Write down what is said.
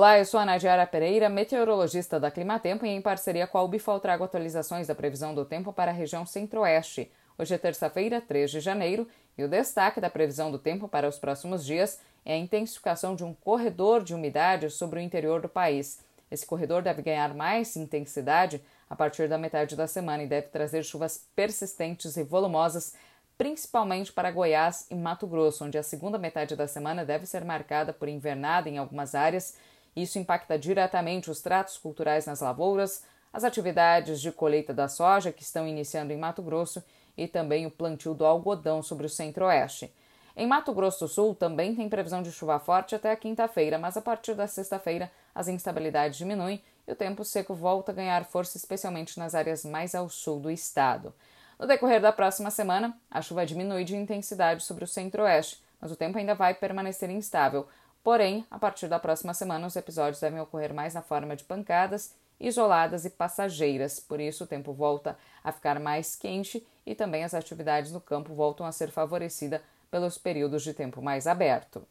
Olá, eu sou a Nadiara Pereira, meteorologista da Climatempo e em parceria com a Ubifal trago atualizações da previsão do tempo para a região centro-oeste. Hoje é terça-feira, 3 de janeiro, e o destaque da previsão do tempo para os próximos dias é a intensificação de um corredor de umidade sobre o interior do país. Esse corredor deve ganhar mais intensidade a partir da metade da semana e deve trazer chuvas persistentes e volumosas principalmente para Goiás e Mato Grosso, onde a segunda metade da semana deve ser marcada por invernada em algumas áreas isso impacta diretamente os tratos culturais nas lavouras, as atividades de colheita da soja que estão iniciando em Mato Grosso e também o plantio do algodão sobre o centro-oeste. Em Mato Grosso do Sul também tem previsão de chuva forte até a quinta-feira, mas a partir da sexta-feira as instabilidades diminuem e o tempo seco volta a ganhar força, especialmente nas áreas mais ao sul do estado. No decorrer da próxima semana, a chuva diminui de intensidade sobre o centro-oeste, mas o tempo ainda vai permanecer instável. Porém, a partir da próxima semana, os episódios devem ocorrer mais na forma de pancadas isoladas e passageiras, por isso o tempo volta a ficar mais quente e também as atividades no campo voltam a ser favorecidas pelos períodos de tempo mais aberto.